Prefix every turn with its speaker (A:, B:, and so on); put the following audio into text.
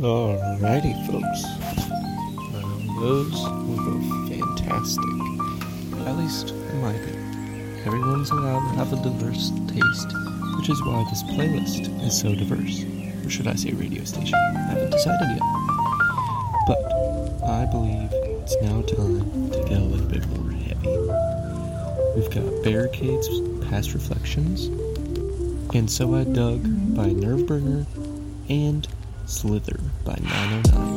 A: Alrighty, folks. Well, those were both fantastic. At least, in my opinion. Everyone's allowed to have a diverse taste, which is why this playlist is so diverse. Or should I say radio station? I haven't decided yet. But I believe it's now time to get a little bit more heavy. We've got Barricades, Past Reflections, and So I Dug by Nerveburger, and Slither by 909.